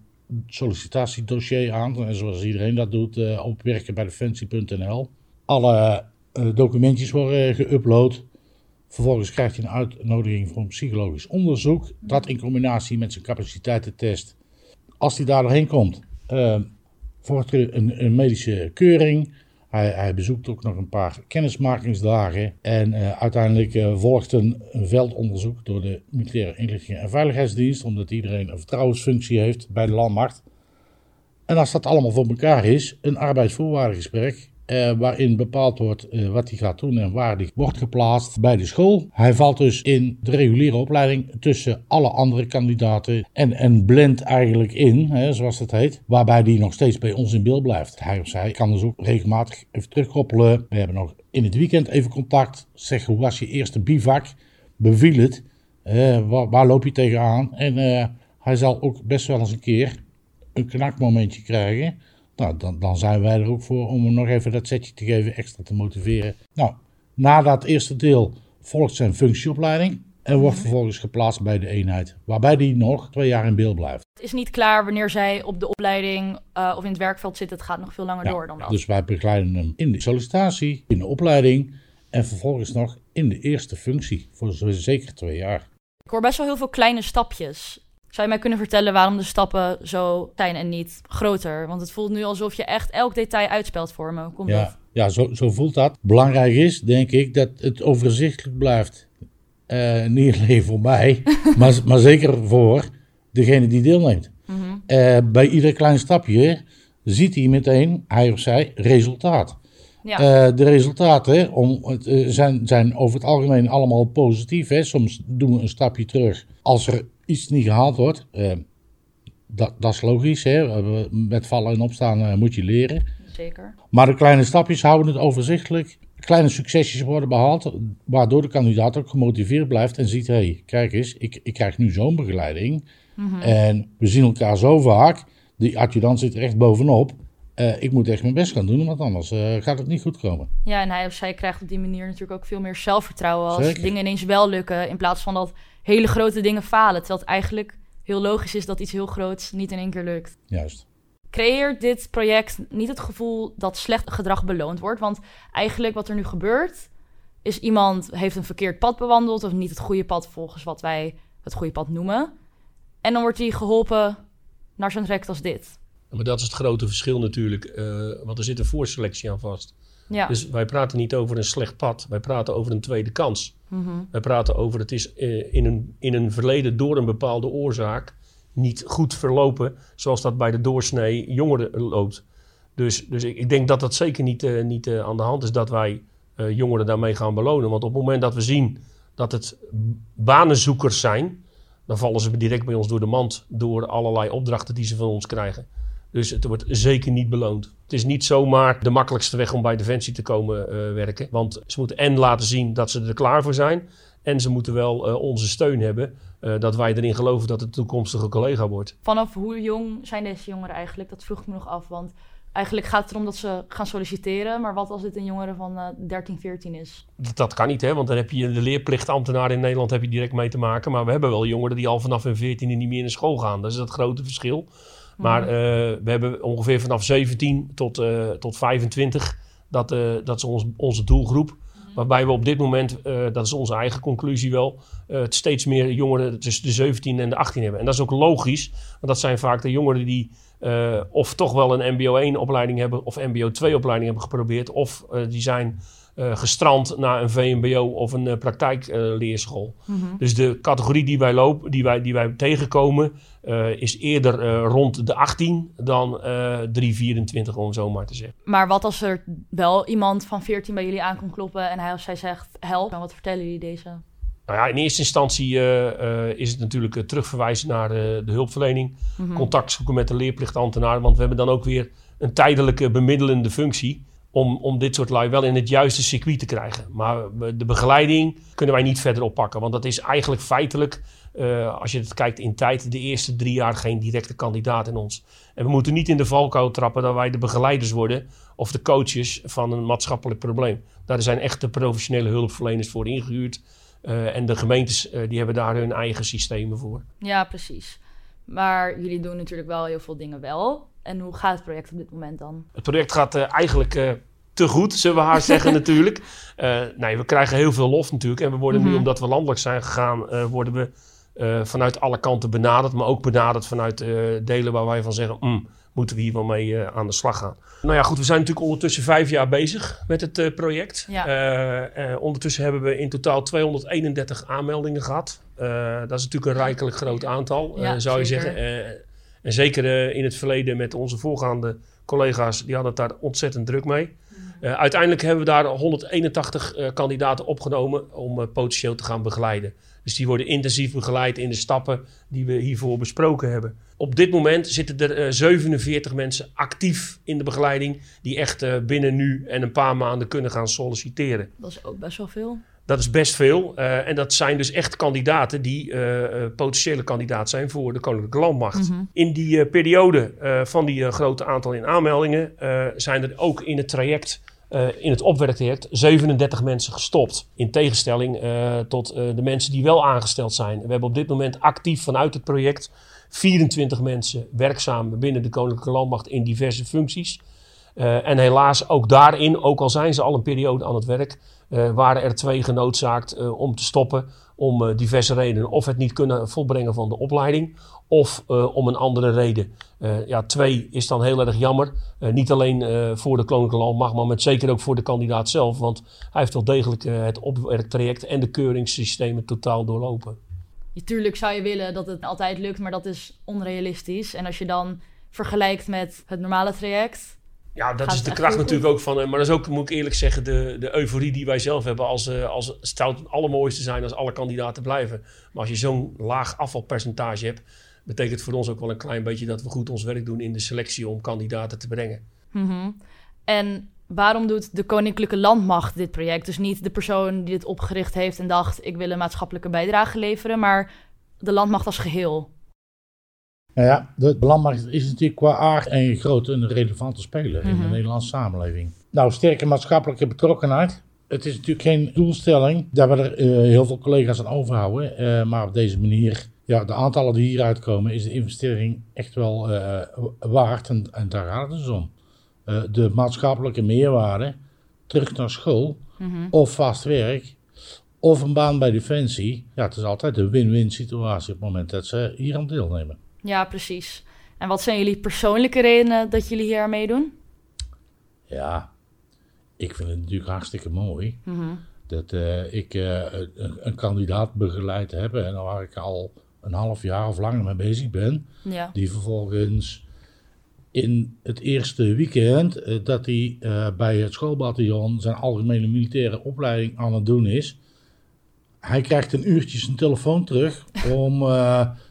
Speaker 1: sollicitatiedossier aan. En zoals iedereen dat doet, eh, op werkenbijdefensie.nl. Alle eh, documentjes worden geüpload. Vervolgens krijgt hij een uitnodiging voor een psychologisch onderzoek. Dat in combinatie met zijn capaciteitentest. Als hij daar doorheen komt, eh, volgt er een, een medische keuring. Hij, hij bezoekt ook nog een paar kennismakingsdagen. En eh, uiteindelijk eh, volgt een, veldonderzoek door de Militaire Inlichtingen en Veiligheidsdienst. Omdat iedereen een vertrouwensfunctie heeft bij de landmacht. En als dat allemaal voor elkaar is, een arbeidsvoorwaardengesprek. Eh, waarin bepaald wordt eh, wat hij gaat doen en waar hij wordt geplaatst bij de school. Hij valt dus in de reguliere opleiding tussen alle andere kandidaten en, en blendt eigenlijk in, hè, zoals het heet, waarbij hij nog steeds bij ons in beeld blijft. Hij of zij kan dus ook regelmatig even terugkoppelen. We hebben nog in het weekend even contact. Zeg, hoe was je eerste bivak? Beviel het? Eh, waar, waar loop je tegenaan? En hij zal ook best wel eens een keer een knakmomentje krijgen. Nou, dan, dan zijn wij er ook voor om hem nog even dat setje te geven, extra te motiveren. Nou, na dat eerste deel volgt zijn functieopleiding en wordt vervolgens geplaatst bij de eenheid, waarbij die nog twee jaar in beeld blijft.
Speaker 3: Het is niet klaar wanneer zij op de opleiding eh, of in het werkveld zitten. Het gaat nog veel langer
Speaker 1: Ja,
Speaker 3: door dan dat.
Speaker 1: Dus wij begeleiden hem in de sollicitatie, in de opleiding en vervolgens nog in de eerste functie, voor zeker twee jaar.
Speaker 3: Ik hoor best wel heel veel kleine stapjes. Zou je mij kunnen vertellen waarom de stappen zo zijn en niet groter? Want het voelt nu alsof je echt elk detail uitspelt voor me. Komt dat?
Speaker 1: Ja, ja zo, zo voelt dat. Belangrijk is, denk ik, dat het overzichtelijk blijft. Eh, niet alleen voor mij, maar, maar zeker voor degene die deelneemt.
Speaker 3: Mhm.
Speaker 1: Eh, bij ieder klein stapje ziet hij meteen, hij of zij, resultaat.
Speaker 3: Ja.
Speaker 1: Eh, de resultaten om, zijn, zijn over het algemeen allemaal positief. Hè. Soms doen we een stapje terug als er iets niet gehaald wordt. Eh, dat, dat is logisch. Hè. Met vallen en opstaan eh, moet je leren.
Speaker 3: Zeker.
Speaker 1: Maar de kleine stapjes houden het overzichtelijk. Kleine succesjes worden behaald, waardoor de kandidaat ook gemotiveerd blijft en ziet: hé, hey, kijk eens, ik, ik krijg nu zo'n begeleiding. En we zien elkaar zo vaak. Die adjudant zit er echt bovenop. Eh, ik moet echt mijn best gaan doen, want anders gaat het niet goed komen.
Speaker 3: Ja, en hij of zij krijgt op die manier natuurlijk ook veel meer zelfvertrouwen als
Speaker 1: Zeker.
Speaker 3: dingen ineens wel lukken. In plaats van dat hele grote dingen falen. Terwijl het eigenlijk heel logisch is dat iets heel groots niet in één keer lukt.
Speaker 1: Juist.
Speaker 3: creëert dit project niet het gevoel dat slecht gedrag beloond wordt. Want eigenlijk wat er nu gebeurt, is iemand heeft een verkeerd pad bewandeld of niet het goede pad volgens wat wij het goede pad noemen. En dan wordt hij geholpen naar zo'n traject als dit.
Speaker 2: Maar dat is het grote verschil natuurlijk, eh, want er zit een voorselectie aan vast.
Speaker 3: Ja,
Speaker 2: Dus wij praten niet over een slecht pad, wij praten over een tweede kans.
Speaker 3: Mhm.
Speaker 2: Wij praten over het is eh, in, een, in een verleden door een bepaalde oorzaak niet goed verlopen, zoals dat bij de doorsnee jongeren loopt. Dus, dus ik, ik denk dat dat zeker niet, eh, niet eh, aan de hand is dat wij jongeren daarmee gaan belonen. Want op het moment dat we zien dat het banenzoekers zijn, dan vallen ze direct bij ons door de mand door allerlei opdrachten die ze van ons krijgen. Dus het wordt zeker niet beloond. Het is niet zomaar de makkelijkste weg om bij Defensie te komen eh, werken. Want ze moeten en laten zien dat ze er klaar voor zijn. En ze moeten wel eh, onze steun hebben. eh, dat wij erin geloven dat het toekomstige collega wordt.
Speaker 4: Vanaf hoe jong zijn deze jongeren eigenlijk? Dat vroeg ik me nog af. Want eigenlijk gaat het erom dat ze gaan solliciteren. Maar wat als dit een jongere van eh 13, 14 is?
Speaker 2: Dat, dat kan niet, hè? want dan heb je de leerplichtambtenaar in Nederland heb je direct mee te maken. Maar we hebben wel jongeren die al vanaf hun 14 niet meer naar school gaan. Dat is het grote verschil. Maar
Speaker 4: Mhm.
Speaker 2: eh, we hebben ongeveer vanaf 17 tot, eh, tot 25. Dat, eh, dat is ons, onze doelgroep. Waarbij we op dit moment, dat is onze eigen conclusie wel, steeds meer jongeren tussen de 17 en de 18 hebben. En dat is ook logisch, want dat zijn vaak de jongeren die of toch wel een MBO 1 opleiding hebben of MBO 2 opleiding hebben geprobeerd. Of die zijn eh, gestrand naar een VMBO of een uh, praktijkleerschool.
Speaker 4: Mhm.
Speaker 2: Dus de categorie die wij, lopen, die wij, die wij tegenkomen uh, is eerder rond de 18 dan uh, 324, om zo maar te zeggen.
Speaker 4: Maar wat als er wel iemand van 14 bij jullie aankomt kloppen en hij of zij zegt help, en wat vertellen jullie deze?
Speaker 2: Nou ja, in eerste instantie is het natuurlijk terugverwijzen naar de hulpverlening. Mm-hmm. Contact zoeken met de leerplichtambtenaar. Want we hebben dan ook weer een tijdelijke bemiddelende functie. Om, om dit soort lui wel in het juiste circuit te krijgen. Maar de begeleiding kunnen wij niet verder oppakken. Want dat is eigenlijk feitelijk, uh, als je het kijkt in tijd, de eerste drie jaar geen directe kandidaat in ons. En we moeten niet in de valkuil trappen dat wij de begeleiders worden. Of de coaches van een maatschappelijk probleem. Daar zijn echte professionele hulpverleners voor ingehuurd. Uh, en de gemeentes uh, die hebben daar hun eigen systemen voor.
Speaker 4: Ja, precies. Maar jullie doen natuurlijk wel heel veel dingen wel. En hoe gaat het project op dit moment dan?
Speaker 2: Het project gaat uh, eigenlijk te goed, zullen we haar zeggen natuurlijk. nee, we krijgen heel veel lof natuurlijk. En we worden nu, omdat we landelijk zijn gegaan, worden we vanuit alle kanten benaderd. Maar ook benaderd vanuit delen waar wij van zeggen... Mm, moeten we hier wel mee aan de slag gaan. Nou ja, goed, we zijn natuurlijk ondertussen vijf jaar bezig met het project.
Speaker 4: Ja.
Speaker 2: Ondertussen hebben we in totaal 231 aanmeldingen gehad. dat is natuurlijk een rijkelijk groot aantal,
Speaker 4: ja,
Speaker 2: zou je
Speaker 4: zeker.
Speaker 2: zeggen. En zeker in het verleden met onze voorgaande collega's, die hadden het daar ontzettend druk mee. uiteindelijk hebben we daar 181 kandidaten opgenomen om potentieel te gaan begeleiden. Dus die worden intensief begeleid in de stappen die we hiervoor besproken hebben. Op dit moment zitten er uh, 47 mensen actief in de begeleiding. die echt binnen nu en een paar maanden kunnen gaan solliciteren.
Speaker 4: Dat is ook best wel veel.
Speaker 2: Dat is best veel. Uh, en dat zijn dus echt kandidaten die potentiële kandidaat zijn voor de Koninklijke Landmacht.
Speaker 4: Mhm.
Speaker 2: In die periode van die grote aantal in aanmeldingen zijn er ook in het traject in het opwerktraject 37 mensen gestopt. In tegenstelling tot de mensen die wel aangesteld zijn. We hebben op dit moment actief vanuit het project 24 mensen werkzaam binnen de Koninklijke Landmacht in diverse functies. en helaas ook daarin, ook al zijn ze al een periode aan het werk, waren er twee genoodzaakt om te stoppen. Om diverse redenen. Of het niet kunnen volbrengen van de opleiding. Of om een andere reden. Ja, twee is dan heel erg jammer. Niet alleen voor de Koninklijke Landmacht, maar met zeker ook voor de kandidaat zelf. Want hij heeft wel degelijk het opwerktraject en de keuringssystemen totaal doorlopen.
Speaker 4: Natuurlijk zou je willen dat het altijd lukt, maar dat is onrealistisch. En als je dan vergelijkt met het normale traject.
Speaker 2: Ja, dat is de kracht natuurlijk ook van. Maar dat is ook, moet ik eerlijk zeggen, de, de euforie die wij zelf hebben. Als, als het zou het allermooiste zijn als alle kandidaten blijven. Maar als je zo'n laag afvalpercentage hebt betekent voor ons ook wel een klein beetje dat we goed ons werk doen in de selectie om kandidaten te brengen.
Speaker 4: Mm-hmm. En waarom doet de Koninklijke Landmacht dit project? Dus niet de persoon die het opgericht heeft en dacht: ik wil een maatschappelijke bijdrage leveren, maar de landmacht als geheel.
Speaker 1: Nou ja, de landmacht is natuurlijk qua aard een grote en relevante speler in de Nederlandse samenleving. Nou, sterke maatschappelijke betrokkenheid. Het is natuurlijk geen doelstelling dat we er uh, heel veel collega's aan overhouden. Uh, maar op deze manier ja, de aantallen die hieruit komen, is de investering echt wel uh, waard. En, en, daar gaat het dus om. De maatschappelijke meerwaarde, terug naar school,
Speaker 4: mm-hmm.
Speaker 1: of vast werk, of een baan bij Defensie. Ja, het is altijd een win-win situatie op het moment dat ze hier aan deelnemen.
Speaker 4: Ja, precies. En wat zijn jullie persoonlijke redenen dat jullie hier aan meedoen?
Speaker 1: Ja, ik vind het natuurlijk hartstikke mooi.
Speaker 4: Mm-hmm.
Speaker 1: Dat uh, ik een, een kandidaat begeleid heb en waar ik al een half jaar of langer mee bezig ben.
Speaker 4: Ja.
Speaker 1: Die vervolgens in het eerste weekend uh, dat hij bij het schoolbataljon zijn algemene militaire opleiding aan het doen is. Hij krijgt een uurtje zijn telefoon terug om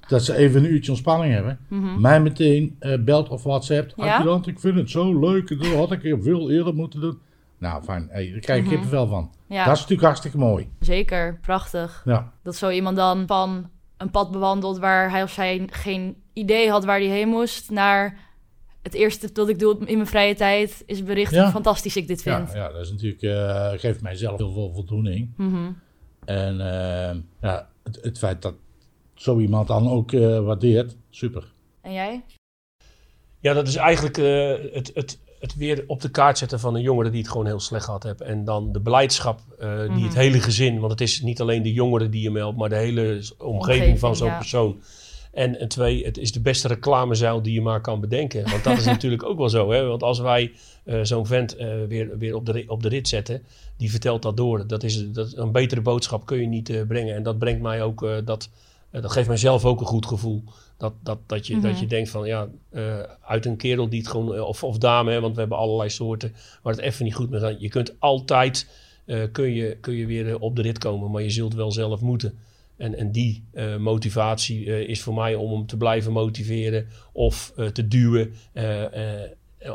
Speaker 1: dat ze even een uurtje ontspanning hebben.
Speaker 4: Mm-hmm.
Speaker 1: Mij meteen belt of WhatsApp.
Speaker 4: Ja?
Speaker 1: Ik vind het zo leuk. Dat had ik veel eerder moeten doen. Nou, fijn. Hey, daar krijg je
Speaker 4: Mhm.
Speaker 1: kippenvel van.
Speaker 4: Ja,
Speaker 1: Dat is natuurlijk hartstikke mooi.
Speaker 4: zeker. Prachtig.
Speaker 1: Ja,
Speaker 4: Dat zo iemand dan van een pad bewandelt waar hij of zij geen idee had waar hij heen moest, naar het eerste dat ik doe in mijn vrije tijd is berichten
Speaker 1: Ja.
Speaker 4: hoe fantastisch ik dit
Speaker 1: ja,
Speaker 4: vind.
Speaker 1: ja, dat is natuurlijk, eh, geeft mij zelf heel veel voldoening.
Speaker 4: Mhm.
Speaker 1: En eh, ja, het, het feit dat zo iemand dan ook eh, waardeert, super.
Speaker 4: En jij?
Speaker 2: Ja, dat is eigenlijk eh, het, het, het weer op de kaart zetten van een jongere die het gewoon heel slecht gehad heeft. En dan de beleidschap eh, die
Speaker 4: Mhm.
Speaker 2: het hele gezin, want het is niet alleen de jongere die je meldt, maar de hele omgeving,
Speaker 4: Omgeving,
Speaker 2: van zo'n
Speaker 4: ja.
Speaker 2: persoon. En, en twee, het is de beste reclamezuil die je maar kan bedenken. Want dat is natuurlijk ook wel zo. Hè? Want als wij eh, zo'n vent eh, weer, weer op, de, op de rit zetten, die vertelt dat door. Dat is, dat, een betere boodschap kun je niet eh, brengen. En dat brengt mij ook, eh, dat, dat geeft mijzelf ook een goed gevoel. Dat, dat, dat, je,
Speaker 4: Mhm.
Speaker 2: dat je denkt van ja, eh, uit een kerel die het gewoon, eh, of, of dame, hè, want we hebben allerlei soorten waar het even niet goed mee gaat. Je kunt altijd, eh, kun, je, kun je weer eh, op de rit komen, maar je zult wel zelf moeten. En, en die eh, motivatie eh, is voor mij om hem te blijven motiveren of eh, te duwen eh, eh,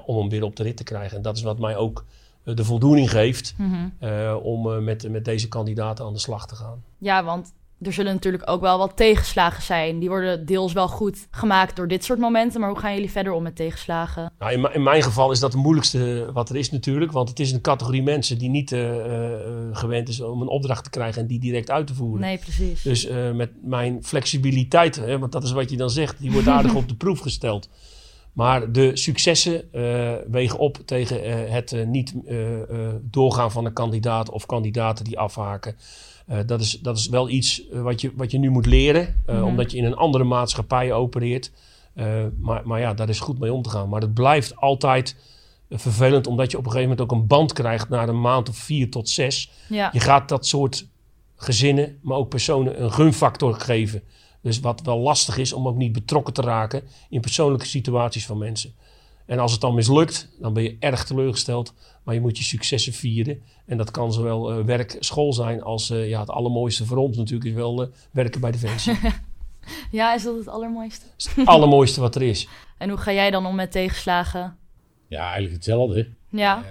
Speaker 2: om hem weer op de rit te krijgen. En dat is wat mij ook eh, de voldoening geeft
Speaker 4: Mhm.
Speaker 2: eh, om eh, met, met deze kandidaten aan de slag te gaan.
Speaker 4: Ja, want er zullen natuurlijk ook wel wat tegenslagen zijn. Die worden deels wel goed gemaakt door dit soort momenten. Maar hoe gaan jullie verder om met tegenslagen?
Speaker 2: Nou, in, in mijn geval is dat het moeilijkste wat er is natuurlijk. Want het is een categorie mensen die niet eh, eh, gewend is om een opdracht te krijgen en die direct uit te voeren.
Speaker 4: Nee, precies.
Speaker 2: Dus eh, met mijn flexibiliteit, hè, want dat is wat je dan zegt, die wordt aardig op de proef gesteld. Maar de successen wegen op tegen het niet doorgaan van een kandidaat of kandidaten die afhaken. Eh, dat, is, dat is wel iets eh, wat, je, wat je nu moet leren, eh,
Speaker 4: Mhm.
Speaker 2: omdat je in een andere maatschappij opereert. Maar, maar ja, daar is goed mee om te gaan. Maar het blijft altijd vervelend, omdat je op een gegeven moment ook een band krijgt na een maand of vier tot zes.
Speaker 4: ja.
Speaker 2: Je gaat dat soort gezinnen, maar ook personen een gunfactor geven. Dus wat wel lastig is om ook niet betrokken te raken in persoonlijke situaties van mensen. En als het dan mislukt, dan ben je erg teleurgesteld. Maar je moet je successen vieren. En dat kan zowel eh, werk, school zijn als eh, ja, het allermooiste voor ons natuurlijk is wel eh, werken bij Defensie.
Speaker 4: ja, is dat het allermooiste?
Speaker 2: Dat is het allermooiste wat er is.
Speaker 4: En hoe ga jij dan om met tegenslagen?
Speaker 1: Ja, eigenlijk hetzelfde.
Speaker 4: Ja,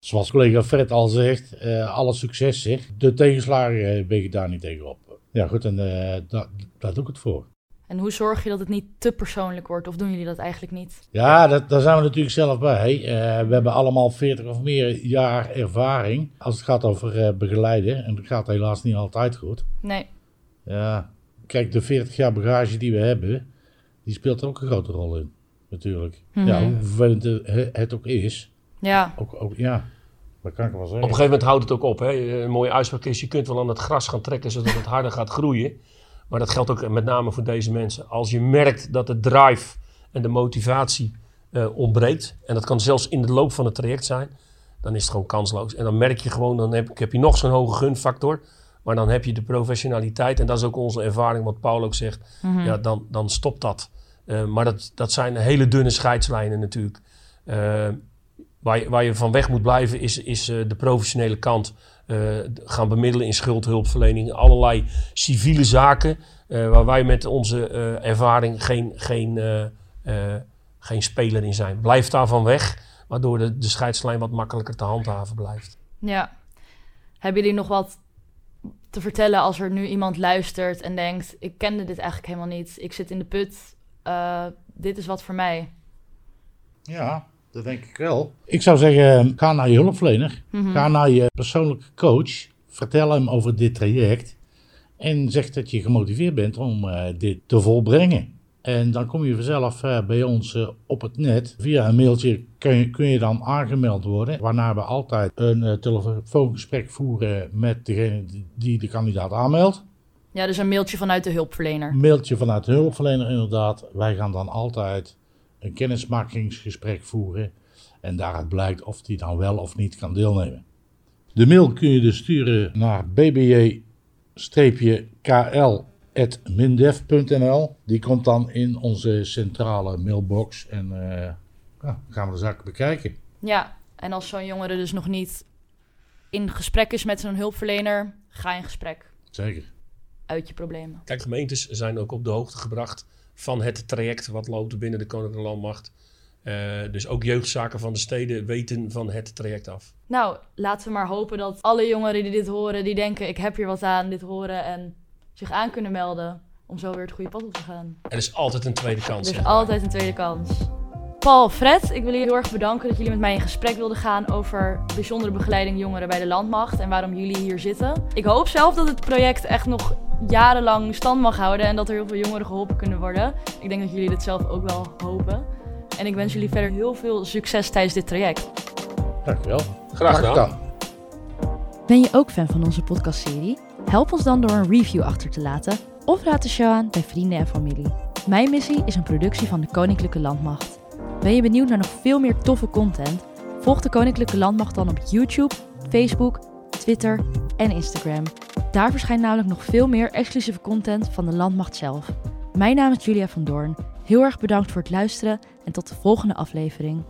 Speaker 1: Zoals collega Fred al zegt, eh, alle succes zeg. De tegenslagen eh, ben je daar niet tegenop. Ja goed, en eh, daar, daar doe ik het voor.
Speaker 4: En hoe zorg je dat het niet te persoonlijk wordt? Of doen jullie dat eigenlijk niet?
Speaker 1: Ja, dat, daar zijn we natuurlijk zelf bij. Eh, we hebben allemaal 40 of meer jaar ervaring als het gaat over eh, begeleiden. En dat gaat helaas niet altijd goed.
Speaker 4: Nee.
Speaker 1: Ja, kijk, de 40 jaar bagage die we hebben, die speelt er ook een grote rol in. Natuurlijk.
Speaker 4: Mhm.
Speaker 1: Ja, hoe vervelend het- het ook is.
Speaker 4: Ja,
Speaker 1: Ook, ook, ja, dat kan ik wel
Speaker 2: Op
Speaker 1: zeggen.
Speaker 2: een gegeven moment houdt het ook op. Hè? Een mooie uitspraak is, je kunt wel aan het gras gaan trekken zodat het harder gaat groeien. Maar dat geldt ook met name voor deze mensen. Als je merkt dat de drive en de motivatie eh, ontbreekt, en dat kan zelfs in de loop van het traject zijn, dan is het gewoon kansloos. En dan merk je gewoon, dan heb, heb je nog zo'n hoge gunfactor, maar dan heb je de professionaliteit, en dat is ook onze ervaring, wat Paul ook zegt,
Speaker 4: Mhm.
Speaker 2: ja, dan, dan stopt dat. Eh, maar dat, dat zijn hele dunne scheidslijnen natuurlijk. Eh, waar, je, waar je van weg moet blijven is, is de professionele kant. Eh, gaan bemiddelen in schuldhulpverlening. Allerlei civiele zaken eh, waar wij met onze eh, ervaring geen, geen, eh, eh, geen speler in zijn. Blijf daarvan weg, waardoor de, de scheidslijn wat makkelijker te handhaven blijft.
Speaker 4: ja. Hebben jullie nog wat te vertellen als er nu iemand luistert en denkt... ik kende dit eigenlijk helemaal niet. Ik zit in de put. Eh, dit is wat voor mij.
Speaker 1: Ja, dat denk ik wel. Ik zou zeggen, ga naar je hulpverlener.
Speaker 4: Mhm.
Speaker 1: Ga naar je persoonlijke coach. Vertel hem over dit traject. En zeg dat je gemotiveerd bent om eh, dit te volbrengen. En dan kom je vanzelf eh, bij ons eh, op het net. Via een mailtje kun je, kun je dan aangemeld worden. Waarna we altijd een telefoongesprek voeren met degene die- die de kandidaat aanmeldt.
Speaker 4: Ja, dus een mailtje vanuit de hulpverlener.
Speaker 1: Mailtje vanuit de hulpverlener inderdaad. Wij gaan dan altijd een kennismakingsgesprek voeren. En daaruit blijkt of die dan wel of niet kan deelnemen. De mail kun je dus sturen naar bbj-kl.mindef.nl. Die komt dan in onze centrale mailbox. En eh, ja, gaan we de zaak bekijken.
Speaker 4: Ja, en als zo'n jongere dus nog niet in gesprek is met zo'n hulpverlener... ga in gesprek.
Speaker 1: Zeker.
Speaker 4: Uit je problemen.
Speaker 2: Kijk, gemeentes zijn ook op de hoogte gebracht van het traject wat loopt binnen de Koninklijke Landmacht. dus ook jeugdzaken van de steden weten van het traject af.
Speaker 4: Nou, laten we maar hopen dat alle jongeren die dit horen, die denken ik heb hier wat aan, dit horen en zich aan kunnen melden om zo weer het goede pad op te gaan.
Speaker 2: Er is altijd een tweede kans.
Speaker 4: Er is altijd een tweede kans. Paul, Fred, ik wil jullie heel erg bedanken dat jullie met mij in gesprek wilden gaan over bijzondere begeleiding jongeren bij de landmacht en waarom jullie hier zitten. Ik hoop zelf dat het project echt nog jarenlang stand mag houden en dat er heel veel jongeren geholpen kunnen worden. Ik denk dat jullie dit zelf ook wel hopen. En ik wens jullie verder heel veel succes tijdens dit traject.
Speaker 1: Dankjewel.
Speaker 2: Graag gedaan.
Speaker 3: Ben je ook fan van onze podcastserie? Help ons dan door een review achter te laten of raad de show aan bij vrienden en familie. Mijn missie is een productie van de Koninklijke Landmacht. Ben je benieuwd naar nog veel meer toffe content? Volg de Koninklijke Landmacht dan op YouTube, Facebook, Twitter en Instagram. Daar verschijnt namelijk nog veel meer exclusieve content van de Landmacht zelf. Mijn naam is Julia van Doorn. Heel erg bedankt voor het luisteren en tot de volgende aflevering.